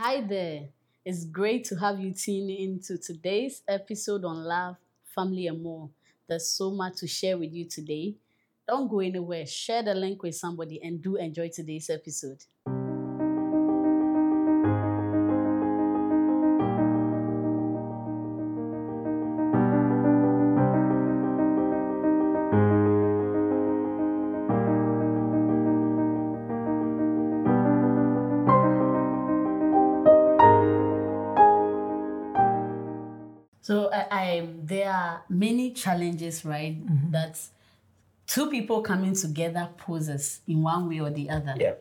Hi there. It's great to have you tune into today's episode on love, family, and more. There's so much to share with you today. Don't go anywhere. Share the link with somebody and do enjoy today's episode. Many challenges, right? Mm-hmm. That two people coming together poses in one way or the other. Yeah.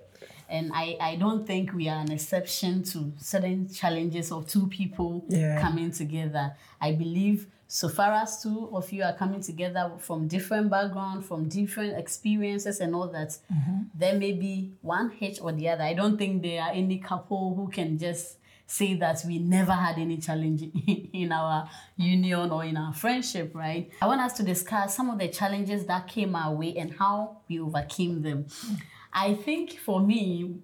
And I, I don't think we are an exception to certain challenges of two people Yeah. coming together. I believe so far as two of you are coming together from different background, from different experiences and all that, mm-hmm. there may be one hitch or the other. I don't think there are any couple who can just say that we never had any challenge in our union or in our friendship, right? I want us to discuss some of the challenges that came our way and how we overcame them. I think for me,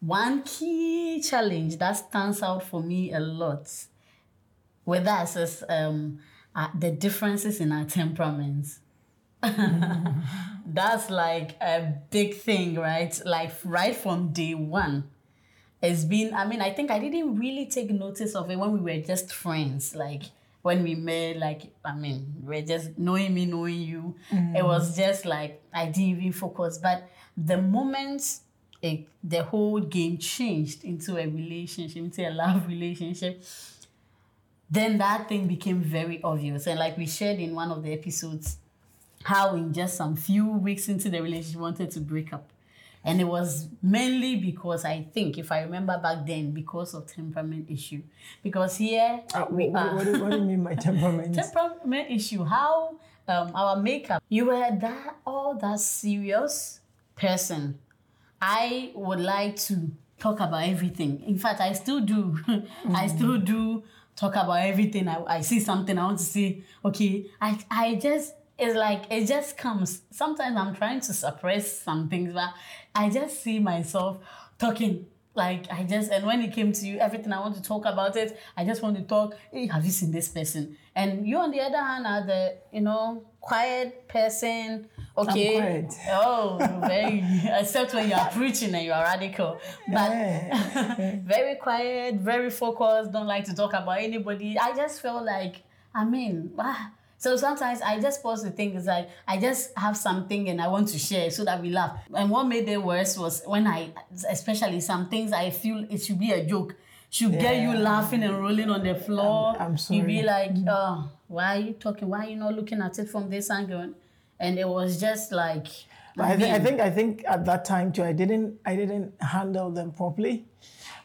one key challenge that stands out for me a lot with us is um, uh, the differences in our temperaments. That's like a big thing, right? Like right from day one. It's been, I mean, I think I didn't really take notice of it when we were just friends. Like when we met, like, I mean, we are just knowing me, knowing you. It was mm. just like, I didn't even focus. But the moment it, the whole game changed into a relationship, into a love relationship, then that thing became very obvious. And like we shared in one of the episodes, how in just some few weeks into the relationship wanted to break up. And it was mainly because I think, if I remember back then, because of temperament issue. Because here Uh, we what, are what, do, what do you mean by temperament? temperament issue. How um, our makeup. You were that all that serious person. I would like to talk about everything. In fact, I still do. I still do talk about everything. I, I see something I want to see. Okay, I I just it's like it just comes. Sometimes I'm trying to suppress some things, but I just see myself talking. Like I just and when it came to you, everything I want to talk about it, I just want to talk. Hey, have you seen this person? And you on the other hand are the you know quiet person. Okay. Oh, very except when you are preaching and you are radical. But very quiet, very focused, don't like to talk about anybody. I just felt like, I mean, ah. So sometimes I just pause to think, it's like, I just have something and I want to share so that we laugh. And what made it worse was when I, especially some things I feel it should be a joke, should get you laughing and rolling on the floor. I'm sorry. You be like, oh, why are you talking? Why are you not looking at it from this angle? And it was just like, I, I think I think at that time too, I didn't I didn't handle them properly.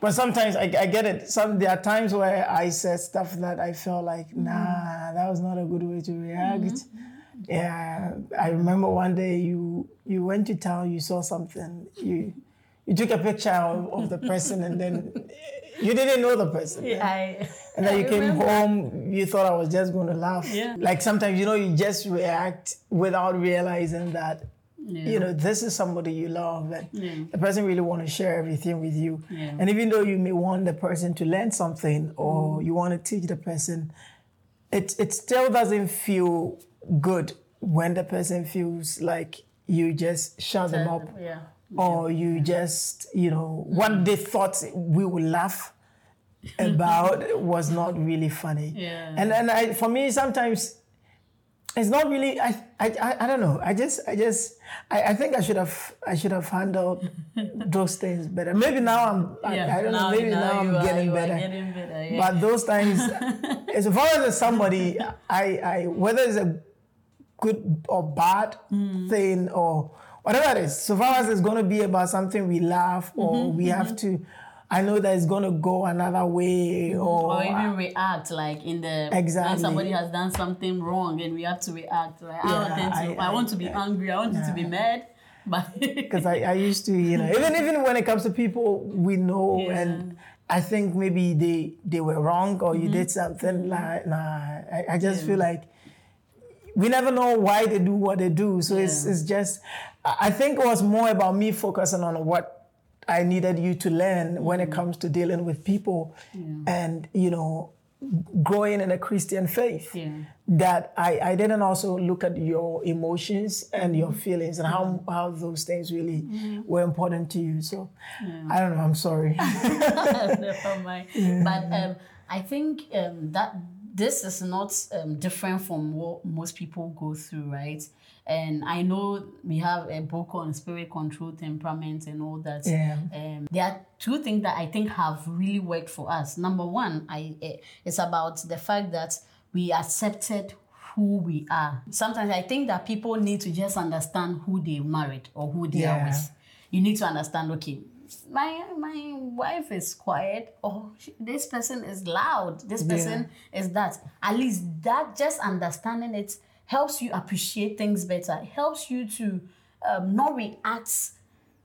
But sometimes I, I get it. Some there are times where I said stuff that I felt like, mm-hmm. nah, that was not a good way to react. Mm-hmm. Yeah, I remember one day you you went to town, you saw something, you you took a picture of, of the person, and then you didn't know the person. I, And then I you came remember. home, you thought I was just going to laugh. Yeah. Like sometimes, you know, you just react without realizing that, you know, this is somebody you love and Yeah. the person really want to share everything with you. Yeah. And even though you may want the person to learn something or Mm. you want to teach the person, it, it still doesn't feel good when the person feels like you just shut them up Yeah. or you just, you know, what they thought we would laugh about was not really funny. Yeah. And and I, for me, sometimes it's not really. I, I I don't know. I just I just I, I think I should have I should have handled those things better. Maybe now I'm I, I don't know. Maybe now, I'm are- getting better. getting better, yeah. But those times, as far as somebody, I, I whether it's a good or bad Hmm. thing or whatever it is, so far as it's going to be about something we laugh or Mm-hmm, we have to, I know that it's going to go another way mm-hmm. or, or even react like in the Exactly. when somebody has done something wrong and we have to react like I Yeah, don't tend to I, I- want to be I- angry I want you to be mad but because I, I used to, you know, even even when it comes to people we know Yeah. and I think maybe they they were wrong or you mm-hmm. did something like nah. I, I just Yeah. feel like we never know why they do what they do. So it's Yeah. it's just I I think it was more about me focusing on what I needed you to learn when it comes to dealing with people and, you know, growing in a Christian faith. Yeah. That I, I didn't also look at your emotions and your feelings and how, how those things really were important to you. So I don't know, I'm sorry. Never mind. But um, I think um, that this is not um, different from what most people go through, right? And I know we have a book on spirit control, temperament, and all that. Yeah. Um, there are two things that I think have really worked for us. Number one, I eh, it's about the fact that we accepted who we are. Sometimes I think that people need to just understand who they married or who they are Yeah. with. You need to understand, okay, my my wife is quiet. Or she- this person is loud. This person is that. At least that just understanding it helps you appreciate things better. It helps you to um, not react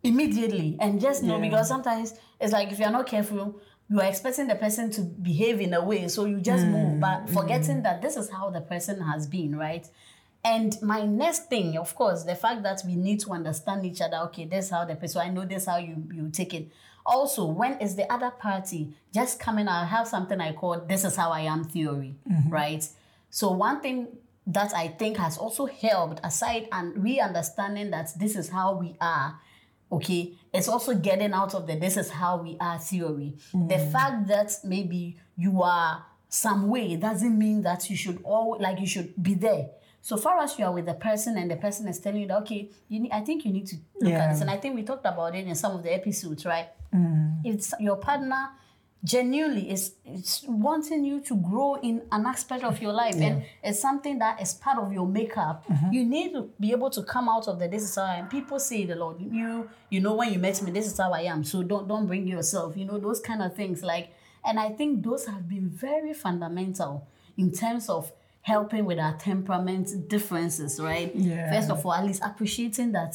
immediately and just know Yeah. because sometimes it's like if you're not careful you are expecting the person to behave in a way so you just move. But forgetting that this is how the person has been right and my next thing, of course, the fact that we need to understand each other. Okay, that's how the person. I know this how you you take it. Also, when is the other party just coming? I have something I call "this is how I am" theory, mm-hmm. right? So one thing that I think has also helped, aside and re-understanding that this is how we are, okay, it's also getting out of the "this is how we are" theory. The mm. fact that maybe you are some way doesn't mean that you should all like you should be there. So far as you are with the person and the person is telling you that okay, you need, I think you need to look Yeah. at this, and I think we talked about it in some of the episodes, right? Mm. It's your partner genuinely is it's wanting you to grow in an aspect of your life. And it's something that is part of your makeup. Mm-hmm. You need to be able to come out of the this is how I am. People say the Lord you you know when you met me this is how I am. So don't don't bring yourself you know those kind of things. Like and I think those have been very fundamental in terms of helping with our temperament differences right Yeah. first of all at least appreciating that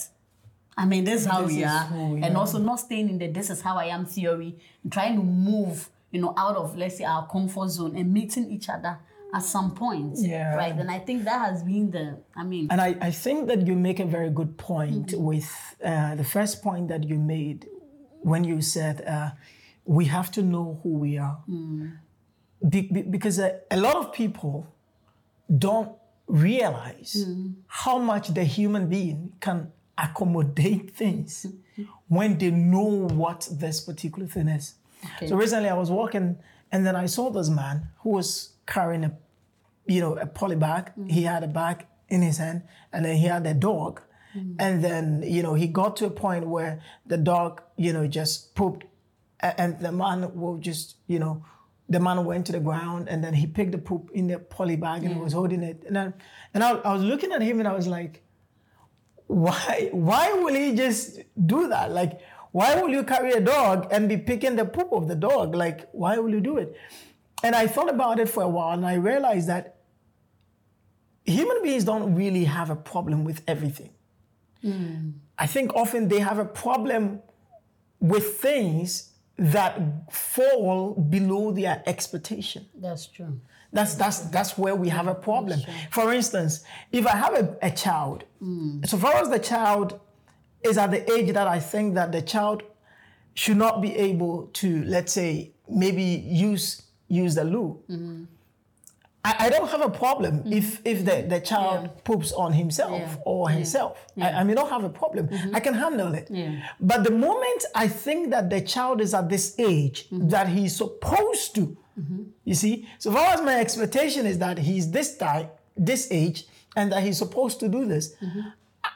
I mean, this is how This we is are, who we and also not staying in the "this is how I am" theory, trying to move, you know, out of let's say our comfort zone and meeting each other at some point, Yeah. right? And I think that has been the, I mean, And I, I think that you make a very good point with uh, the first point that you made when you said uh, we have to know who we are. Be, be- because a, a lot of people don't realize how much the human being can accommodate things when they know what this particular thing is. Okay. So recently I was walking and then I saw this man who was carrying a you know, a poly bag. He had a bag in his hand, and then he had a dog. And then, you know, he got to a point where the dog, you know, just pooped, and the man will just, you know, the man went to the ground, and then he picked the poop in the poly bag and was holding it. And then, and I, I was looking at him, and I was like, why, why will he just do that? Like, why will you carry a dog and be picking the poop of the dog? Like, why will you do it? And I thought about it for a while and I realized that human beings don't really have a problem with everything. Hmm. I think often they have a problem with things that fall below their expectation. that's true. That's that's that's where we have a problem. For instance, if I have a, a child, mm. so far as the child is at the age that I think that the child should not be able to, let's say, maybe use use the loo. Mm-hmm. I, I don't have a problem mm. if if the, the child poops on himself Yeah. or herself. I, I may not have a problem. Mm-hmm. I can handle it. Yeah. But the moment I think that the child is at this age mm-hmm. that he's supposed to, mm-hmm. you see, so far as my expectation is that he's this time, this age, and that he's supposed to do this,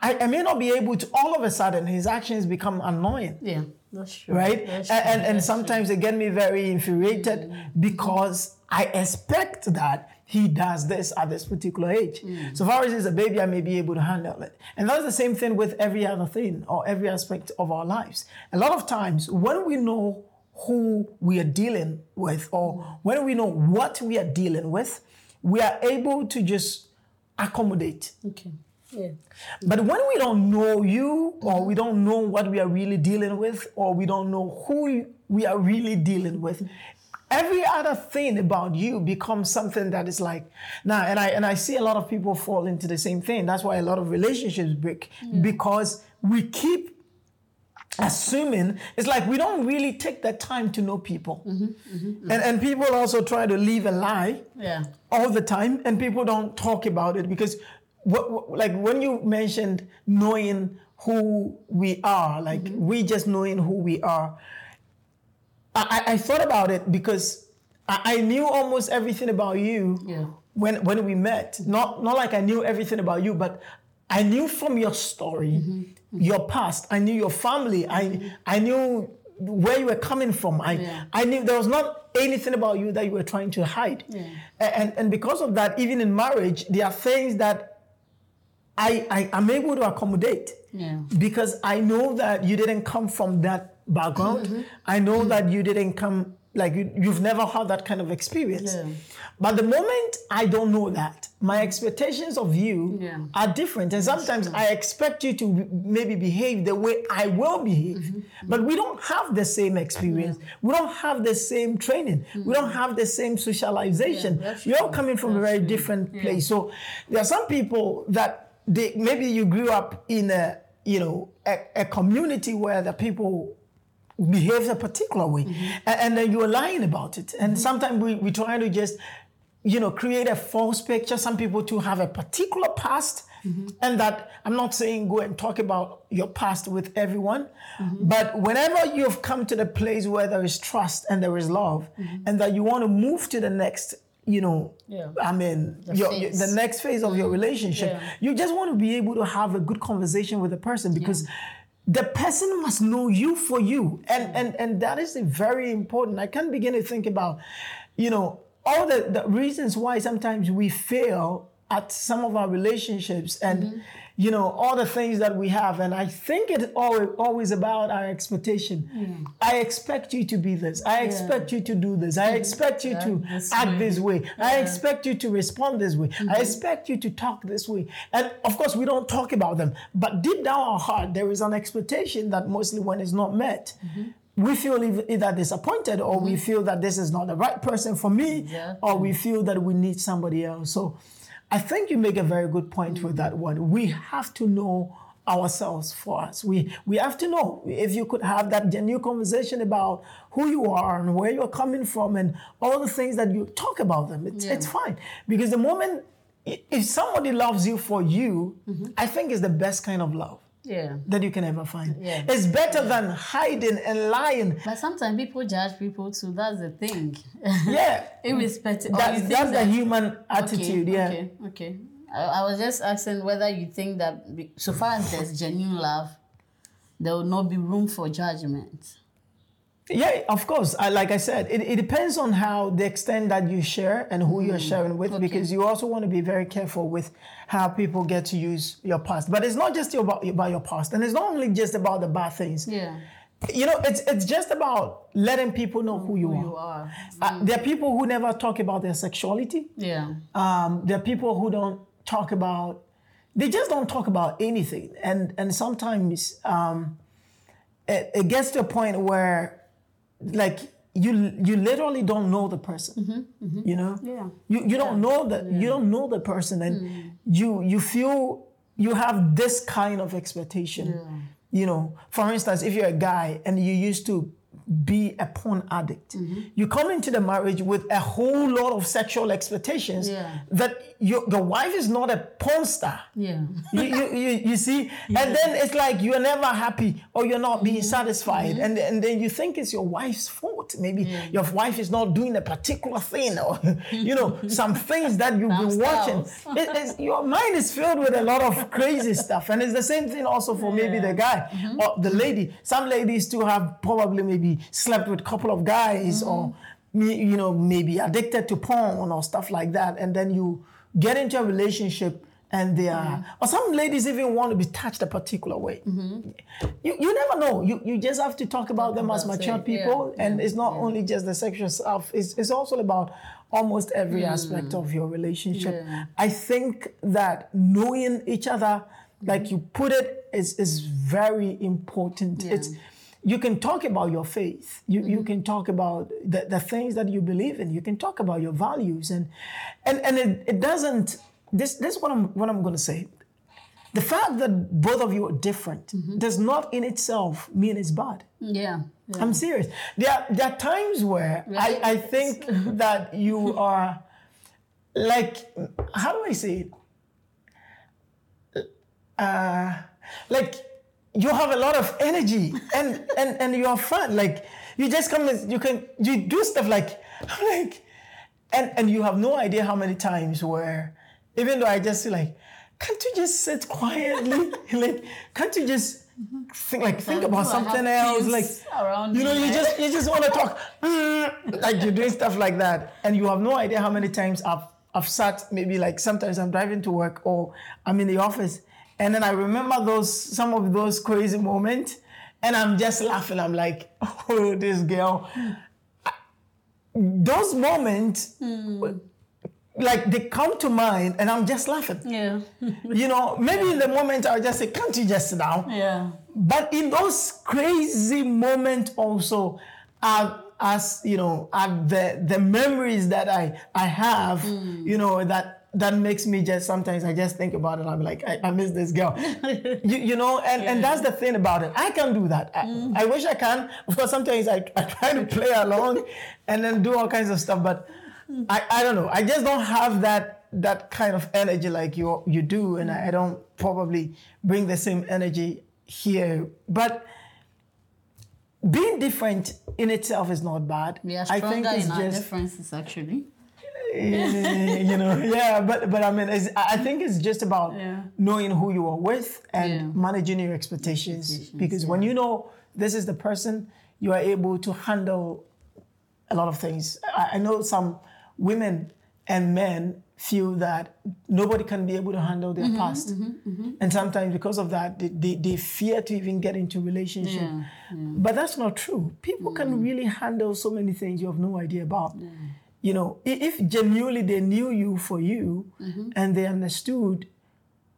I, I may not be able to. All of a sudden, his actions become annoying Yeah, that's true. right? That's And, true. and, and That's true. sometimes they get me very infuriated because I expect that he does this at this particular age. Mm. So far as he's a baby, I may be able to handle it. And that's the same thing with every other thing or every aspect of our lives. A lot of times when we know who we are dealing with or when we know what we are dealing with, we are able to just accommodate. Okay. Yeah. But when we don't know you, or we don't know what we are really dealing with, or we don't know who we are really dealing with, every other thing about you becomes something that is like now. And I and I see a lot of people fall into the same thing. That's why a lot of relationships break mm. because we keep assuming it's like we don't really take the time to know people mm-hmm, mm-hmm, and and people also try to live a lie Yeah. all the time and people don't talk about it because what, what- like when you mentioned knowing who we are like mm-hmm. we just knowing who we are I, I thought about it because I, I knew almost everything about you Yeah. when when we met. Not not like I knew everything about you but I knew from your story mm-hmm. Mm-hmm. your past. I knew your family. I mm-hmm. I knew where you were coming from. I Yeah. I knew there was not anything about you that you were trying to hide. A- and and because of that even in marriage there are things that I, I am able to accommodate Yeah. because I know that you didn't come from that background. I know that you didn't come like you, you've never had that kind of experience. Yeah. But the moment I don't know that, my expectations of you Yeah. are different, and sometimes I expect you to maybe behave the way I will behave. Mm-hmm. But we don't have the same experience. We don't have the same training. We don't have the same socialization. Mm-hmm. Yeah, that's We're all coming from a very true. different Yeah. place. So there are some people that they maybe you grew up in a you know a, a community where the people behave a particular way mm-hmm. a- and, then you're lying about it. And mm-hmm. sometimes we, we try to just you know create a false picture some people to have a particular past mm-hmm. and that i'm not saying go and talk about your past with everyone but whenever you've come to the place where there is trust and there is love and that you want to move to the next you know Yeah. i mean your, your- the next phase of your relationship Yeah. you just want to be able to have a good conversation with the person because the person must know you for you and and and that is very important i can't begin to think about you know all the, the reasons why sometimes we fail at some of our relationships and Mm-hmm. You know all the things that we have. And i think it's always, always about our expectation. Mm. I expect you to be this. I expect you to do this. I mm-hmm. expect you to Act this act way. this way. I expect you to respond this way. I mm-hmm. expect you to talk this way. And of course we don't talk about them. But deep down our heart there is an expectation that mostly when it's not met mm-hmm. we feel either disappointed or we feel that this is not the right person for me Exactly. or we feel that we need somebody else. So i think you make a very good point with that mm-hmm. one. We have to know ourselves for us we we have to know if you could have that genuine conversation about who you are and where you're coming from and all the things that you talk about them. It's, Yeah. it's fine. Because the moment if somebody loves you for you mm-hmm. i think is the best kind of love Yeah. that you can ever find Yeah. it's better than hiding and lying But sometimes people judge people too. That's the thing. yeah Irrespective. that's, that's the that- human attitude okay, yeah Okay. Okay. I, I was just asking whether you think that so far as there's genuine love, there will not be room for judgment. Yeah, of course. I, like I said, it, it depends on how the extent that you share and who you're sharing with, because you also want to be very careful with how people get to use your past. But it's not just about, about your past, and it's not only just about the bad things. Yeah. You know, it's it's just about letting people know who you Who are. you are. Uh, there are people who never talk about their sexuality. Yeah. Um, there are people who don't talk about. They just don't talk about anything, and and sometimes um, it, it gets to a point where, like you you literally don't know the person. Mm-hmm, mm-hmm. You know. Yeah. You you don't know that you don't know the person, and hmm. you you feel you have this kind of expectation. You know, for instance, if you're a guy and you used to be a porn addict, mm-hmm. you come into the marriage with a whole lot of sexual expectations Yeah. that your, your wife is not a porn star. Yeah. You, you, you, you see, and then it's like you're never happy or you're not being mm-hmm. satisfied, mm-hmm. and, and then you think it's your wife's fault. Maybe your wife is not doing a particular thing, or you know, some things that you've been watching. It- your mind is filled with a lot of crazy stuff, and it's the same thing also for maybe the guy or the lady. Some ladies too have probably maybe slept with a couple of guys or mm-hmm. you know maybe addicted to porn or stuff like that, and then you get into a relationship and they are mm-hmm. or some ladies even want to be touched a particular way. Mm-hmm. You, you never know. You, you just have to talk about them as mature it, people. Yeah, and it's not only just the sexual stuff. It's, it's also about almost every mm. aspect of your relationship. Yeah. i think that knowing each other like you put it is, is very important. Yeah. it's you can talk about your faith you, you can talk about the, the things that you believe in you can talk about your values and and and it, it doesn't this this is what i'm what i'm going to say the fact that both of you are different does not in itself mean it's bad. Yeah. yeah. I'm serious. There are, there are times where Right. I, I think that you are like, how do I say it? Uh, like you have a lot of energy and, and, and you are fun. Like you just come and you can, you do stuff like, like, and, and you have no idea how many times where, even though I just like, can't you just sit quietly? like, can't you just think like think about something else? Like you know, you just you just want to talk, like you're doing stuff like that, and you have no idea how many times I've I've sat maybe like sometimes I'm driving to work or I'm in the office, and then I remember those some of those crazy moments, and I'm just laughing. I'm like, oh, this girl. Those moments, hmm. like they come to mind, and I'm just laughing. Yeah. You know, maybe in the moment I'll just say, "Can't you just sit down?" yeah. But in those crazy moments also are as you know are the the memories that I I have, hmm. you know, that that makes me just sometimes I just think about it. I'm like, I, I miss this girl. you, you know, and, and that's the thing about it. I can do that. I, mm-hmm. I wish I can. Of course, sometimes I, I try to play along and then do all kinds of stuff, but mm-hmm. I, I don't know. I just don't have that that kind of energy like you you do, and I don't probably bring the same energy here. But being different in itself is not bad. We are I stronger think it's in our just differences, actually. you know, yeah. But but I mean, it's, I think it's just about Yeah. knowing who you are with and Yeah. managing your expectations. Expectations, because when you know this is the person, you are able to handle a lot of things. I, I know some women and men feel that nobody can be able to handle their Mm-hmm, past, mm-hmm, mm-hmm. and sometimes because of that, they, they, they fear to even get into relationship. Yeah, But that's not true. People can mm. really handle so many things you have no idea about. You know, if genuinely they knew you for you mm-hmm. and they understood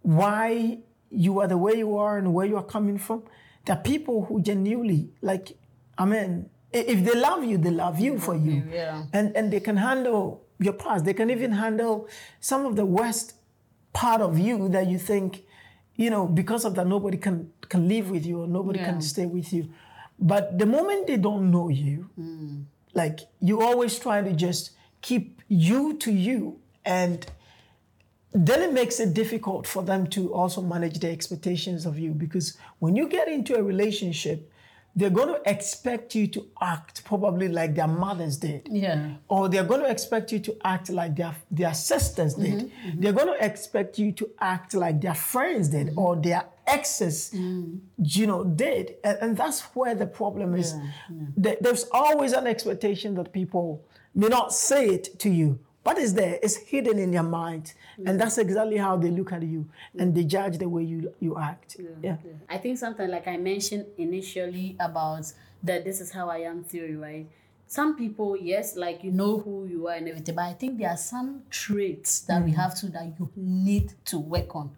why you are the way you are and where you are coming from, there are people who genuinely, like, I mean, if they love you, they love you for you. yeah. And, and they can handle your past. They can even handle some of the worst part of you that you think, you know, because of that, nobody can, can live with you or nobody Yeah. can stay with you. But the moment they don't know you, mm. Like you always try to just keep you to you. And then it makes it difficult for them to also manage their expectations of you. Because when you get into a relationship they're going to expect you to act probably like their mothers did. Yeah. or they're going to expect you to act like their, their sisters did. Mm-hmm. Mm-hmm. They're going to expect you to act like their friends did or their exes, mm. you know, did. And, and that's where the problem is. There- There's always an expectation that people may not say it to you, but it's there. It's hidden in their mind. And that's exactly how they look at you and they judge the way you, you act. Yeah. I think something like I mentioned initially about that this is how I am theory, right? Some people, yes, like you know who you are and everything, but I think there are some traits that we mm. have to that you need to work on.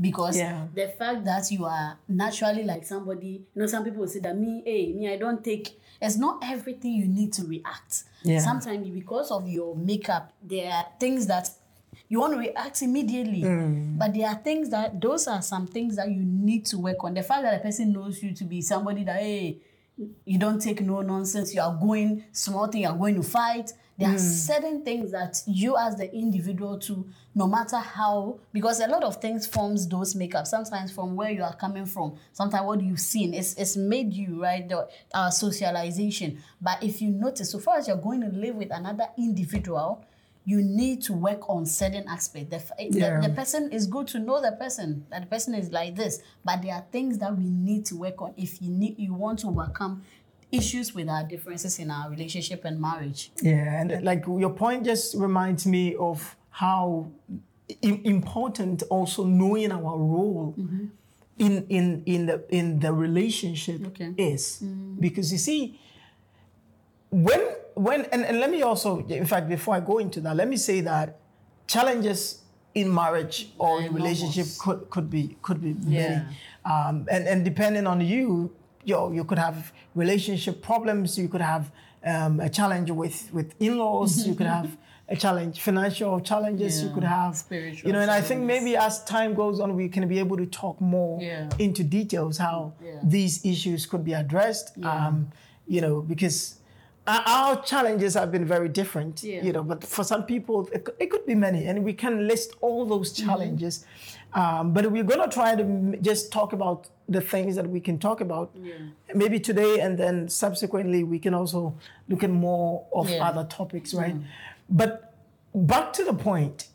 Because Yeah. the fact that you are naturally like somebody, you know, some people will say that me, hey, me, I don't take it's not everything you need to react. Yeah. Sometimes because of your makeup, there are things that you want to react immediately. Mm. But there are things that those are some things that you need to work on. The fact that a person knows you to be somebody that hey, you don't take no nonsense, you are going small thing, you are going to fight. There are certain things that you as the individual to no matter how because a lot of things forms those makeup sometimes from where you are coming from sometimes what you've seen it's, it's made you right the uh, socialization but if you notice so far as you're going to live with another individual you need to work on certain aspects. The- Yeah. the, person is good to know the person that the person is like this, but there are things that we need to work on if you need you want to overcome issues with our differences in our relationship and marriage. Yeah, and like your point just reminds me of how important also knowing our role in in in the in the relationship Okay. is. Because you see when when and, and let me also in fact before I go into that let me say that challenges in marriage or in relationship could could be could be many. Um, and and depending on you you know, you could have relationship problems you could have um, a challenge with with in-laws. you could have a challenge, financial challenges. You could have, Spiritual you know. And I think maybe as time goes on, we can be able to talk more Yeah. into details how Yeah. these issues could be addressed. Um, you know, because our, challenges have been very different. Yeah. You know, but for some people, it, could- be many, and we can list all those Mm-hmm. Um, but we're gonna try to just talk about the things that we can talk about. Yeah. Maybe today, and then subsequently, we can also look at more of Yeah. other topics, right? Mm. But back to the point,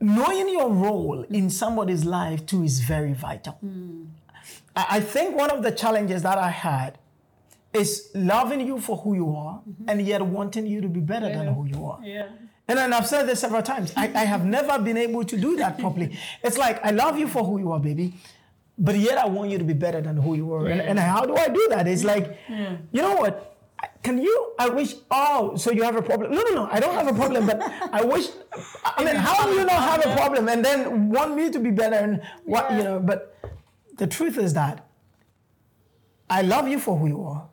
knowing your role in somebody's life too is very vital. Mm. I I think one of the challenges that I had is loving you for who you are mm-hmm. and yet wanting you to be better than who you are. Yeah. And then I've said this several times. I, I have never been able to do that properly. It's like I love you for who you are, baby, but yet I want you to be better than who you are. And, and how do I do that? It's like, you know what? Can you? I wish. Oh, so you have a problem? No, no, no. I don't have a problem, but I wish. I mean, how do you not have a problem and then want me to be better and what you know? But the truth is that I love you for who you are,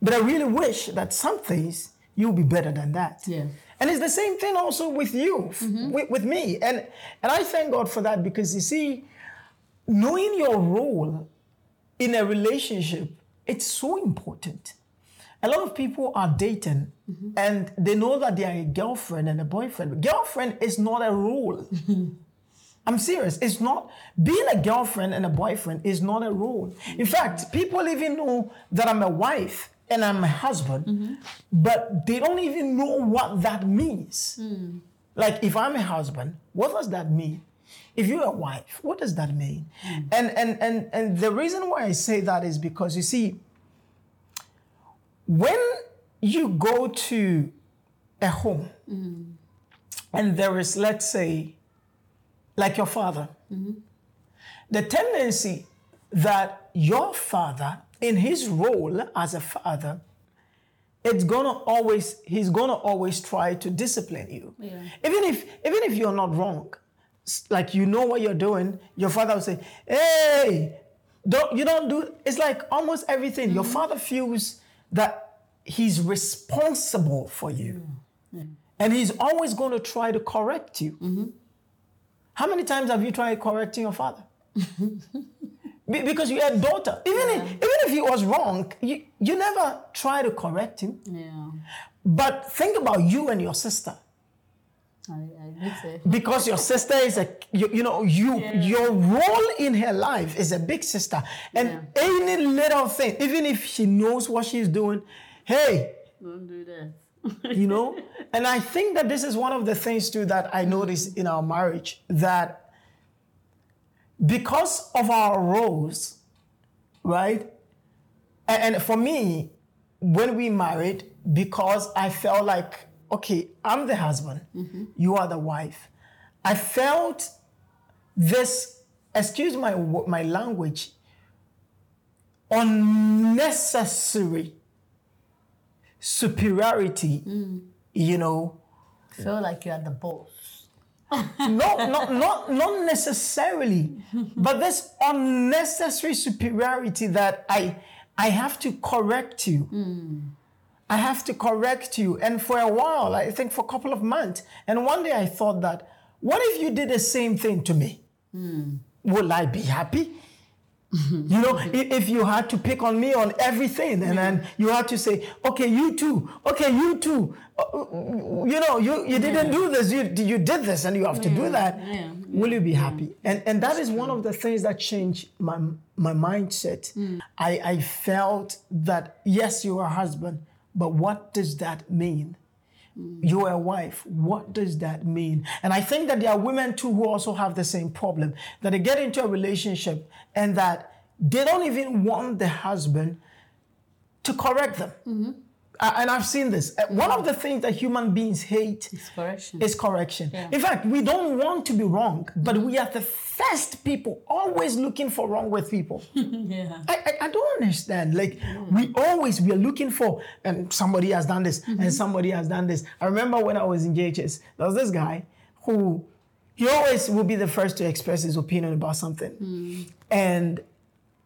but I really wish that some things you'll be better than that. Yeah. And it's the same thing also with you, f- mm-hmm. with, with me. And and I thank God for that because you see, knowing your role in a relationship, it's so important. A lot of people are dating mm-hmm. and they know that they are a girlfriend and a boyfriend. Girlfriend is not a role. Mm-hmm. I'm serious. It's not being a girlfriend and a boyfriend is not a role. In fact, people even know that I'm a wife and I'm a husband, but they don't even know what that means. Like if I'm a husband, what does that mean? If you're a wife, what does that mean? And and and and the reason why I say that is because you see, when you go to a home and there is, let's say, like your father, the tendency that your father, in his role as a father, it's gonna always he's gonna always try to discipline you. Yeah. Even if even if you're not wrong, like you know what you're doing, your father will say, "Hey, don't you don't do." It's like almost everything. Your mm. father feels that he's responsible for you, mm. and he's always going to try to correct you. Mm-hmm. How many times have you tried correcting your father? Be- because you're a daughter. Even if, even if he was wrong, you, you never try to correct him. Yeah. But think about you and your sister. I, I. Because your sister is a, you, you know, you your role in her life is a big sister. And any little thing, even if she knows what she's doing, hey, Don't do that. you know and i think that this is one of the things too that i noticed in our marriage that because of our roles right and, for me when we married because i felt like okay i'm the husband mm-hmm. you are the wife i felt this excuse my my language unnecessary superiority, mm. you know. Feel like you're the boss. No, not, not, not necessarily, but this unnecessary superiority that I, I have to correct you. Hmm. I have to correct you. And for a while, I think for a couple of months, and one day I thought that, what if you did the same thing to me? Hmm. Will I be happy? You know, if you had to pick on me on everything, and then you had to say, "Okay, you too. Okay, you too. Uh, You know, you, you didn't do this. You you did this, and you have to do that. yeah, Will you be happy?" And and that is one of the things that changed my my mindset. I I felt that yes, you are a husband, but what does that mean? Mm. You're a wife. What does that mean? And I think that there are women too who also have the same problem that they get into a relationship and that they don't even want the husband to correct them. Mm-hmm. And I've seen this. Uh, One of the things that human beings hate It's correction. is correction. Yeah. In fact, we don't want to be wrong, but we are the first people always looking for wrong with people. yeah. I, I, I don't understand. Like we always we are looking for, and somebody has done this, and somebody has done this. I remember when I was in JHS, there was this guy who he always will be the first to express his opinion about something, and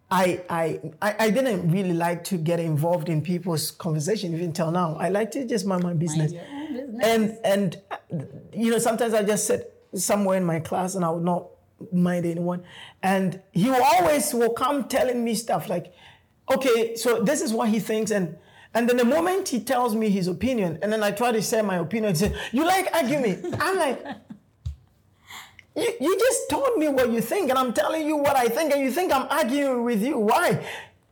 I, I I didn't really like to get involved in people's conversation even till now. I like to just mind my business. own business. And and you know sometimes I just sit somewhere in my class and I would not mind anyone. And he always will come telling me stuff like, okay, so this is what he thinks and and then the moment he tells me his opinion, and then I try to say my opinion, he says, You like arguing? I'm like, you, you just told me what you think, and I'm telling you what I think, and you think I'm arguing with you. Why?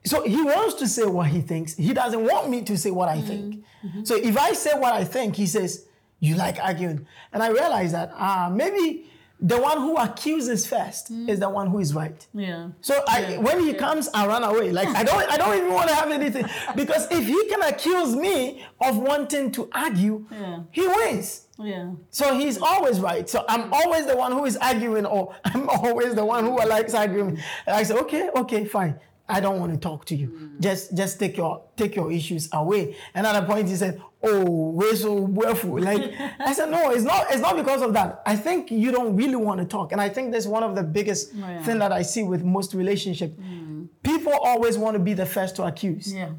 So he wants to say what he thinks. He doesn't want me to say what I mm-hmm. think. Mm-hmm. So if I say what I think, he says, You like arguing. And I realize that ah, maybe the one who accuses first mm. is the one who is right. yeah. So I, when he comes, I run away. Like I don't, I don't even want to have anything because if he can accuse me of wanting to argue, Yeah. he wins. Yeah. So he's always right. So I'm always the one who is arguing, or I'm always the one who likes arguing. And I say, okay, okay, fine. I don't want to talk to you. Mm. Just, just take your take your issues away. And at a point, he said, "Oh, we're so wonderful." Like I said, no, it's not. It's not because of that. I think you don't really want to talk, and I think that's one of the biggest oh, yeah. thing that I see with most relationships. Mm. People always want to be the first to accuse Yeah.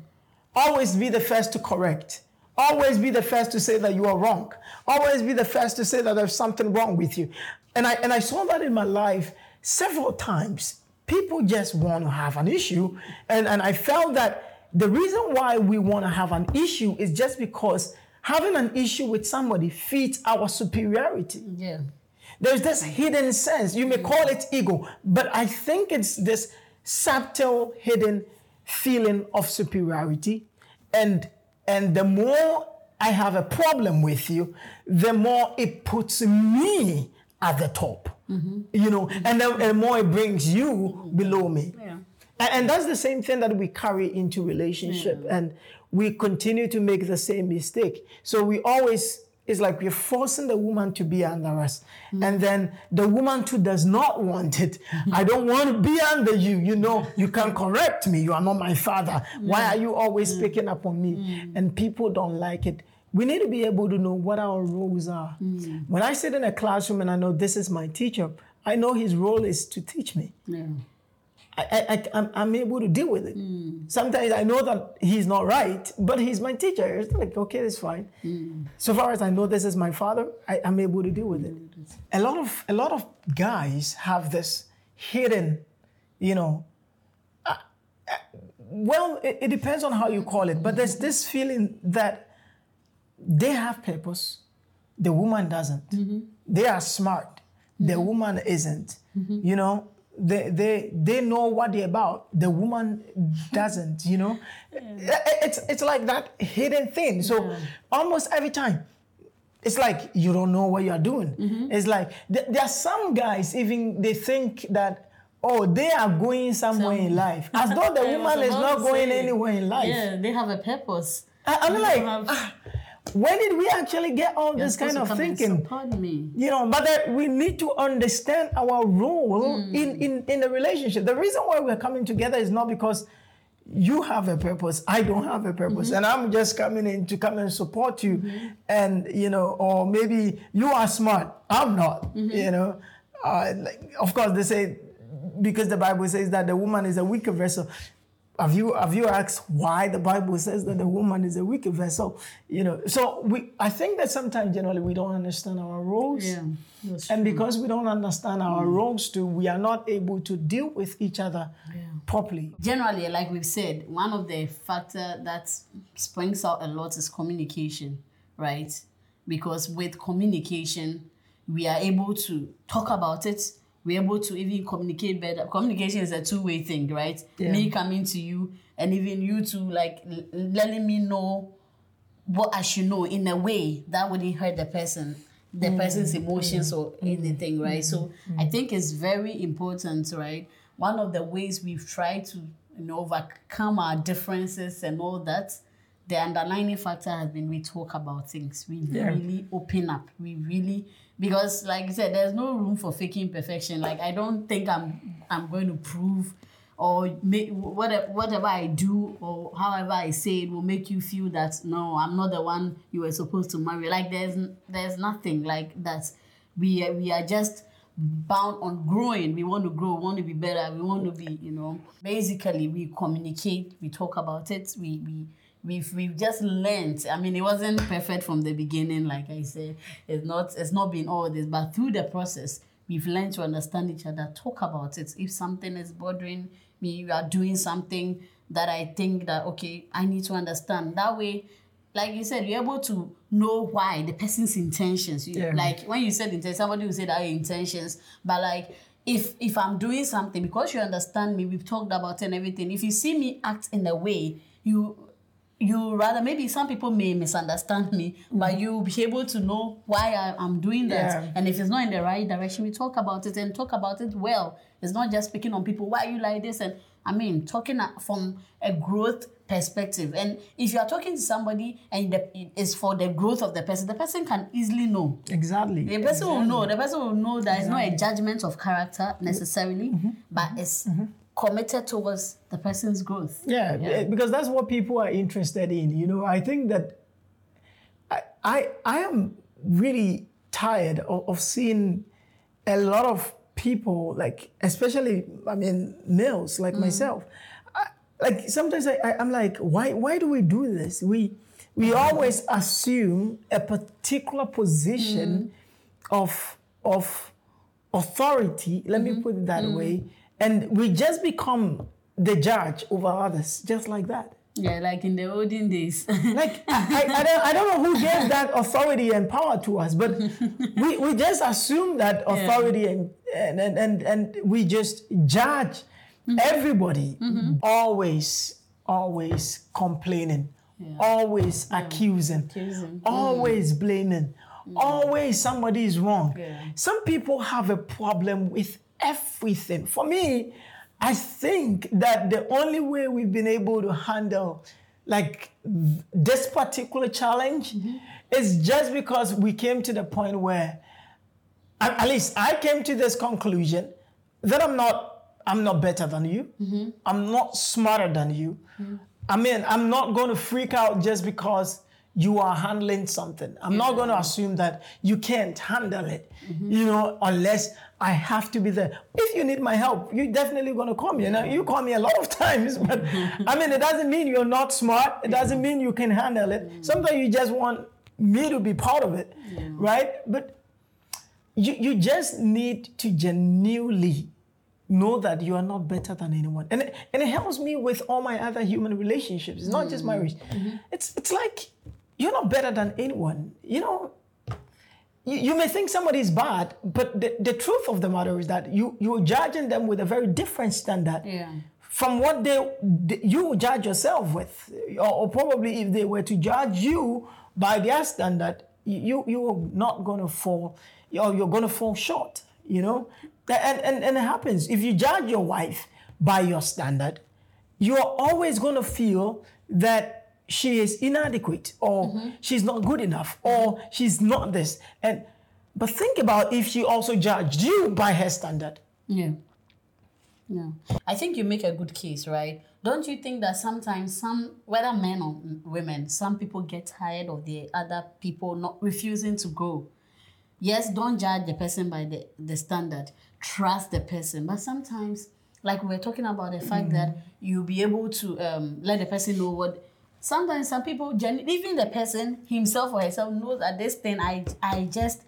always be the first to correct always be the first to say that you are wrong always be the first to say that there's something wrong with you and i and i saw that in my life several times people just want to have an issue and and i felt that the reason why we want to have an issue is just because having an issue with somebody feeds our superiority Yeah. there's this hidden sense. You may call it ego, but I think it's this subtle, hidden feeling of superiority. And and the more I have a problem with you, the more it puts me at the top. Mm-hmm. You know, and then the more it brings you below me. Yeah. And, and that's the same thing that we carry into relationship, and we continue to make the same mistake. So we always it's like we're forcing the woman to be under us, and then the woman too does not want it. I don't want to be under you. You know, you can correct me. You are not my father. Why are you always picking up on me? And people don't like it. We need to be able to know what our roles are. When I sit in a classroom and I know this is my teacher, I know his role is to teach me. Yeah. I, I, I, I'm, I'm able to deal with it. Hmm. Sometimes I know that he's not right, but he's my teacher. It's like, okay, that's fine. Hmm. So far as I know this is my father, I, I'm able to deal with it. Hmm. A lot of a lot of guys have this hidden, you know. uh, uh, well, it, it depends on how you call it, but there's this feeling that they have purpose, the woman doesn't. Mm-hmm. They are smart, the mm-hmm. woman isn't. Mm-hmm. You know, they, they they know what they're about, the woman doesn't. You know, it's it's like that hidden thing. So almost every time. It's like you don't know what you're doing. It's like th- there are some guys even they think that oh they are going somewhere in life as though the woman is not going anywhere in life. Yeah, they have a purpose. I, I'm like, have- ah, when did we actually get all this You're kind of supposed to come thinking? Support me. You know, but that we need to understand our role Hmm. in, in, in the relationship. The reason why we're coming together is not because you have a purpose, I don't have a purpose, Mm-hmm. and I'm just coming in to come and support you. And, you know, or maybe you are smart, I'm not, Mm-hmm. you know. Uh, like, of course, they say, because the Bible says that the woman is a weaker vessel. Have you have you asked why the Bible says that the woman is a weaker vessel? You know, so we I think that sometimes generally we don't understand our roles. Yeah. And because we don't understand our mm. roles too, we are not able to deal with each other properly. generally, like we've said, one of the factor that springs out a lot is communication, right? Because with communication, we are able to talk about it. We're able to even communicate better. Communication is a two-way thing, right? Yeah. Me coming to you and even you to like l- letting me know what I should know in a way that wouldn't hurt the person, the mm. person's emotions or mm. anything, right? So mm. I think it's very important, right? One of the ways we've tried to, you know, overcome our differences and all that, the underlying factor has been we talk about things. We Yeah. really open up. We really because like I said, there's no room for faking perfection. Like I don't think I'm I'm going to prove or make whatever whatever I do or however I say it will make you feel that no, I'm not the one you were supposed to marry. Like there's there's nothing like that. We we are just bound on growing. We want to grow, we want to be better, we want to be, you know. Basically, we communicate, we talk about it, we we we've we've just learned. I mean, it wasn't perfect from the beginning, like I said. It's not it's not been all this, but through the process, we've learned to understand each other, talk about it. If something is bothering me, you are doing something that I think that okay, I need to understand. That way, like you said, you're able to know why the person's intentions. You, Yeah. Like when you said intention, somebody will say that "Oh, intentions, but like if if I'm doing something because you understand me, we've talked about it and everything. If you see me act in a way, you you rather maybe some people may misunderstand me, but mm-hmm. you'll be able to know why I, I'm doing that. Yeah. And if it's not in the right direction, we talk about it and talk about it well. It's not just picking on people. Why are you like this? And I mean, talking from a growth perspective. And if you are talking to somebody and the, it's for the growth of the person, the person can easily know. Exactly. The person will know. The person will know that it's not a judgment of character necessarily, mm-hmm. but it's mm-hmm. Committed towards the person's growth. Yeah, Yeah. eh, because that's what people are interested in. You know, I think that I I, I am really tired of, of seeing a lot of people, like especially I mean males like mm. myself. I, like sometimes I, I I'm like, why why do we do this? We we always assume a particular position mm. of of authority, let me mm-hmm. put it that mm. way, and we just become the judge over others, just like that. Yeah, like in the olden days. Like I, I, don't, I don't know who gave that authority and power to us, but we, we just assume that authority and, and, and, and, and we just judge mm-hmm. everybody mm-hmm. always, always complaining, always accusing, Accusing. Mm. always blaming, mm. always somebody is wrong. Yeah. Some people have a problem with everything. For me, I think that the only way we've been able to handle like this particular challenge mm-hmm. is just because we came to the point where at, least I came to this conclusion that I'm not I'm not better than you. Mm-hmm. I'm not smarter than you. Mm-hmm. I mean, I'm not going to freak out just because you are handling something. I'm not going to assume that you can't handle it, you know, unless I have to be there. If you need my help, you're definitely going to call me. And you know, you call me a lot of times, but I mean, it doesn't mean you're not smart. It doesn't mean you can handle it. Sometimes you just want me to be part of it, right? But you, you just need to genuinely know that you are not better than anyone. And it, and it helps me with all my other human relationships. It's not just mm-hmm. marriage. Mm-hmm. It's it's like you're not better than anyone. You know, you, you may think somebody is bad, but the, the truth of the matter is that you you're judging them with a very different standard Yeah. from what they, you judge yourself with, or, or probably if they were to judge you by their standard, you you are not gonna fall, or you're gonna fall short. You know, and and and it happens if you judge your wife by your standard, you are always gonna feel that she is inadequate or she's not good enough or she's not this and but think about if she also judged you by her standard Yeah. Yeah. I think you make a good case, right? Don't you think that sometimes some, whether men or women, some people get tired of the other people not refusing to grow? Yes, don't judge the person by the, the standard. Trust the person. But sometimes, like we're talking about the fact that you'll be able to um, let the person know what. Sometimes some people, even the person himself or herself, knows that this thing I I just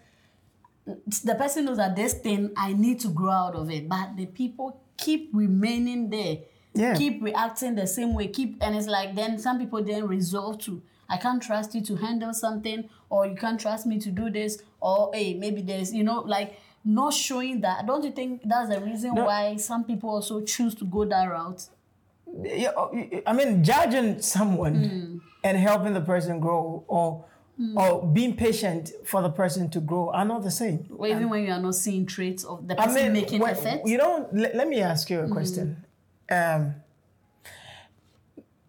the person knows that this thing I need to grow out of it, but the people keep remaining there, Yeah. keep reacting the same way, keep and it's like then some people then resolve to I can't trust you to handle something, or you can't trust me to do this, or hey maybe there's you know like not showing that. Don't you think that's the reason No. why some people also choose to go that route? Uh, I mean, judging someone and helping the person grow, or or being patient for the person to grow, are not the same. Or even when you are not seeing traits of the I person mean, making when- effort. you know, let, let me ask you a question. Um,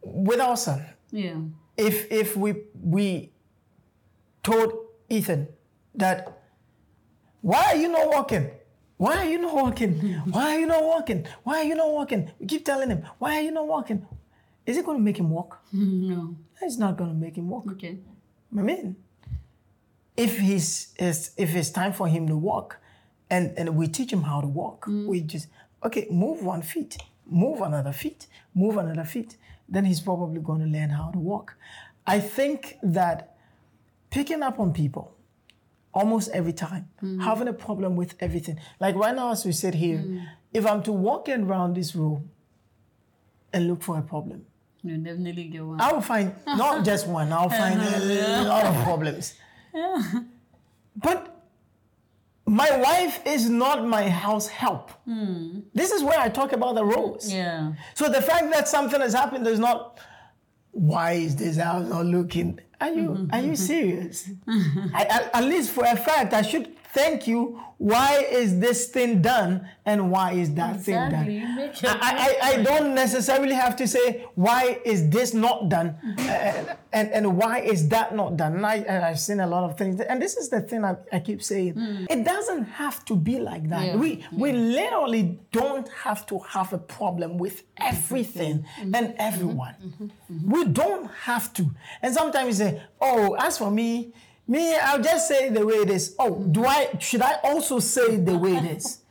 with our son, yeah. if if we we told Ethan that why are you not walking? Why are you not walking? Why are you not walking? Why are you not walking? We keep telling him, why are you not walking? Is it going to make him walk? no. It's not going to make him walk. Okay. I mean, if he's, it's, if it's time for him to walk, and and we teach him how to walk. Mm. We just okay, move one feet, move another feet, move another feet. Then he's probably going to learn how to walk. I think that picking up on people almost every time, mm. having a problem with everything. Like right now, as we sit here, mm. if I'm to walk around this room and look for a problem, You definitely get one. I will find not just one, I'll find a lot of problems. Yeah. But my wife is not my house help. Mm. This is where I talk about the roles. Yeah. So the fact that something has happened is not why is this house not looking? Are you mm-hmm. are you serious? Mm-hmm. I, at, at least for a fact, I should thank you. Why is this thing done and why is that Exactly. thing done? I, I, I don't necessarily have to say why is this not done uh, and, and why is that not done. And I, and I've seen a lot of things. And this is the thing I, I keep saying. It doesn't have to be like that. Yeah. We, we literally don't have to have a problem with everything and everyone. We don't have to. And sometimes you say, oh, as for me, me, I'll just say the way it is. Oh, do I should I also say the way it is?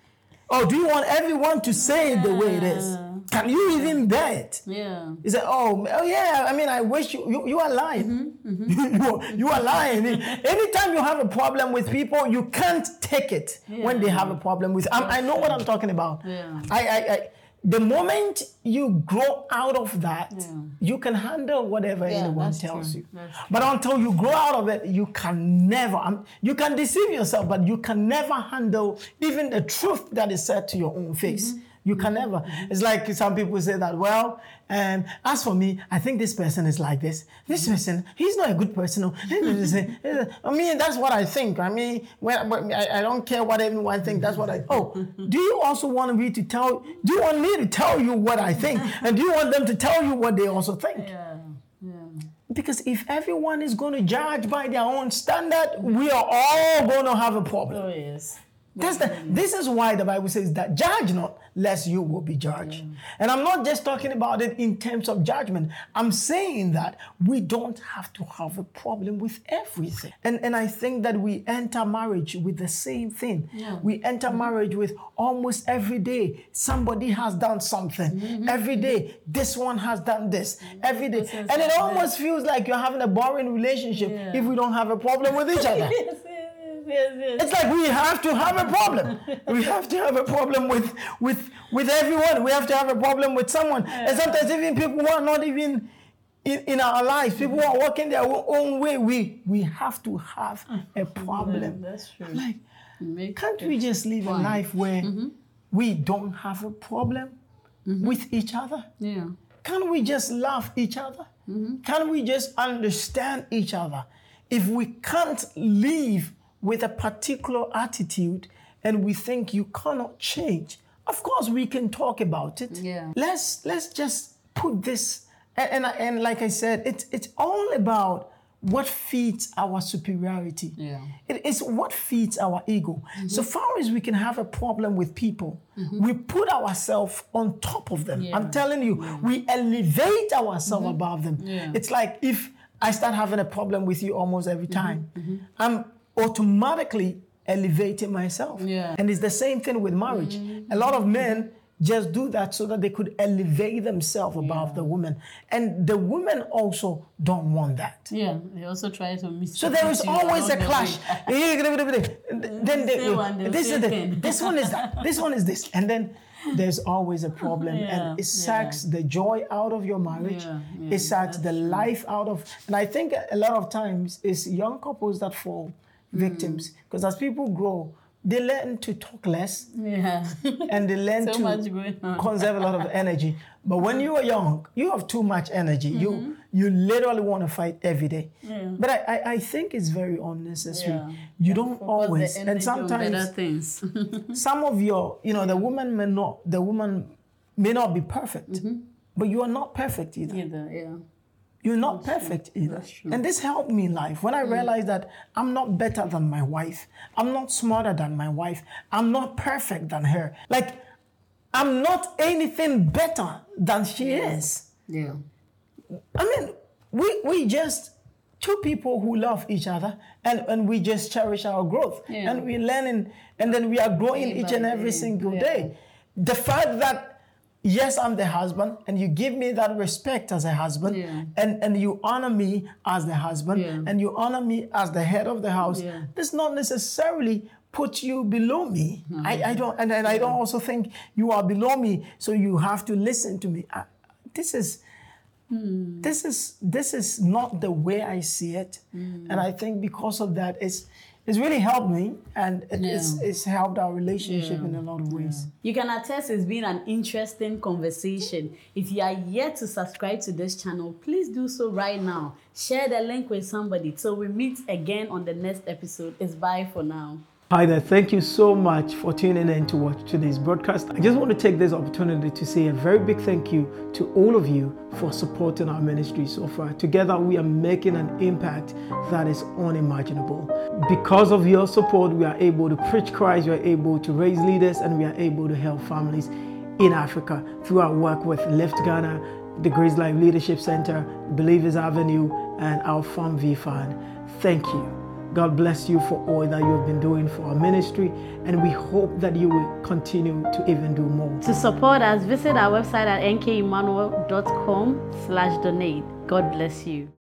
Oh, do you want everyone to say it the way it is? Can you even bear it? Yeah. You say, oh, oh yeah, I mean, I wish you, you, you are lying. Mm-hmm, mm-hmm. you, are- you are lying. Anytime you have a problem with people, you can't take it when they have a problem with I'm, I know what I'm talking about. Yeah. I, I, I, the moment you grow out of that, Yeah. you can handle whatever Yeah, anyone tells true. you. But until you grow out of it, you can never, um, you can deceive yourself, but you can never handle even the truth that is said to your own face. Mm-hmm. You can never. It's like some people say that, well, um, as for me, I think this person is like this. This person, he's not a good person. I mean, that's what I think. I mean, when, when- I, I don't care what everyone thinks. That's what I. Oh, do you also want me to tell? Do you want me to tell you what I think, and do you want them to tell you what they also think? Yeah. Yeah. Because if everyone is going to judge by their own standard, we are all going to have a problem. Oh yes. That's the, this is why the Bible says that judge not, lest you will be judged. And I'm not just talking about it in terms of judgment. I'm saying that we don't have to have a problem with everything. And, and I think that we enter marriage with the same thing. Yeah. We enter marriage with almost every day somebody has done something. Every day this one has done this. Every day. And it almost feels like you're having a boring relationship Yeah. if we don't have a problem with each other. Yes, yes, yes, yes. It's like we have to have a problem. we have to have a problem with with with everyone. We have to have a problem with someone. And sometimes even people who are not even in, in our lives, people who are walking their own, own way, we we have to have mm. a problem. That's true. Like, Make can't we just live a life where mm-hmm. we don't have a problem mm-hmm. with each other? Yeah. Can we just love each other? Mm-hmm. Can we just understand each other? If we can't live with a particular attitude and we think you cannot change, of course we can talk about it. Yeah. Let's let's just put this and and, and like I said, it's it's all about what feeds our superiority. Yeah. It is what feeds our ego. Mm-hmm. So far as we can have a problem with people, mm-hmm. we put ourselves on top of them. I'm telling you, we elevate ourselves mm-hmm. above them. Yeah. It's like if I start having a problem with you almost every time, I'm automatically elevating myself. Yeah. And it's the same thing with marriage. A lot of men just do that so that they could elevate themselves above the woman. And the women also don't want that. Yeah. They also try to miss. So there is always a clash. then they, one, this is the, this one is that, this one is this, and then there's always a problem, Yeah, and it sucks the joy out of your marriage. Yeah, yeah, it sucks the life out of, and I think a lot of times it's young couples that fall. Victims because as people grow, they learn to talk less Yeah. and they learn So to conserve a lot of energy. But when you are young, you have too much energy. You you literally want to fight every day. Mm-hmm. Yeah. But I, I, I think it's very unnecessary. Yeah. You don't always and energy on better sometimes things. some of your you know the woman may not the woman may not be perfect. Mm-hmm. But you are not perfect either. Either. Yeah. You're not perfect either. True. Mm. And this helped me in life when I realized that I'm not better than my wife. I'm not smarter than my wife. I'm not perfect than her. Like, I'm not anything better than she is. Yeah. I mean, we, we just two people who love each other and, and we just cherish our growth Yeah. and we're learning and then we are growing Day each and every day. single Yeah. day. The fact that yes, I'm the husband and you give me that respect as a husband Yeah. and, and you honor me as the husband Yeah. and you honor me as the head of the house, Yeah. does not necessarily put you below me. I, I don't and, and I don't also think you are below me, so you have to listen to me. I, this is Hmm. this is this is not the way I see it, Hmm. and I think because of that, it's it's really helped me, and it- it's Yeah. it's helped our relationship Yeah. in a lot of ways. You can attest it's been an interesting conversation. If you are yet to subscribe to this channel, please do so right now. Share the link with somebody. Till we meet again on the next episode. It's bye for now. Hi there, thank you so much for tuning in to watch today's broadcast. I just want to take this opportunity to say a very big thank you to all of you for supporting our ministry so far. Together, we are making an impact that is unimaginable. Because of your support, we are able to preach Christ, we are able to raise leaders, and we are able to help families in Africa through our work with Lift Ghana, the Grace Life Leadership Center, Believers Avenue, and our Farm V Fund. Thank you. God bless you for all that you have been doing for our ministry, and we hope that you will continue to even do more. To support us, visit our website at nkemmanuel.com slash donate. God bless you.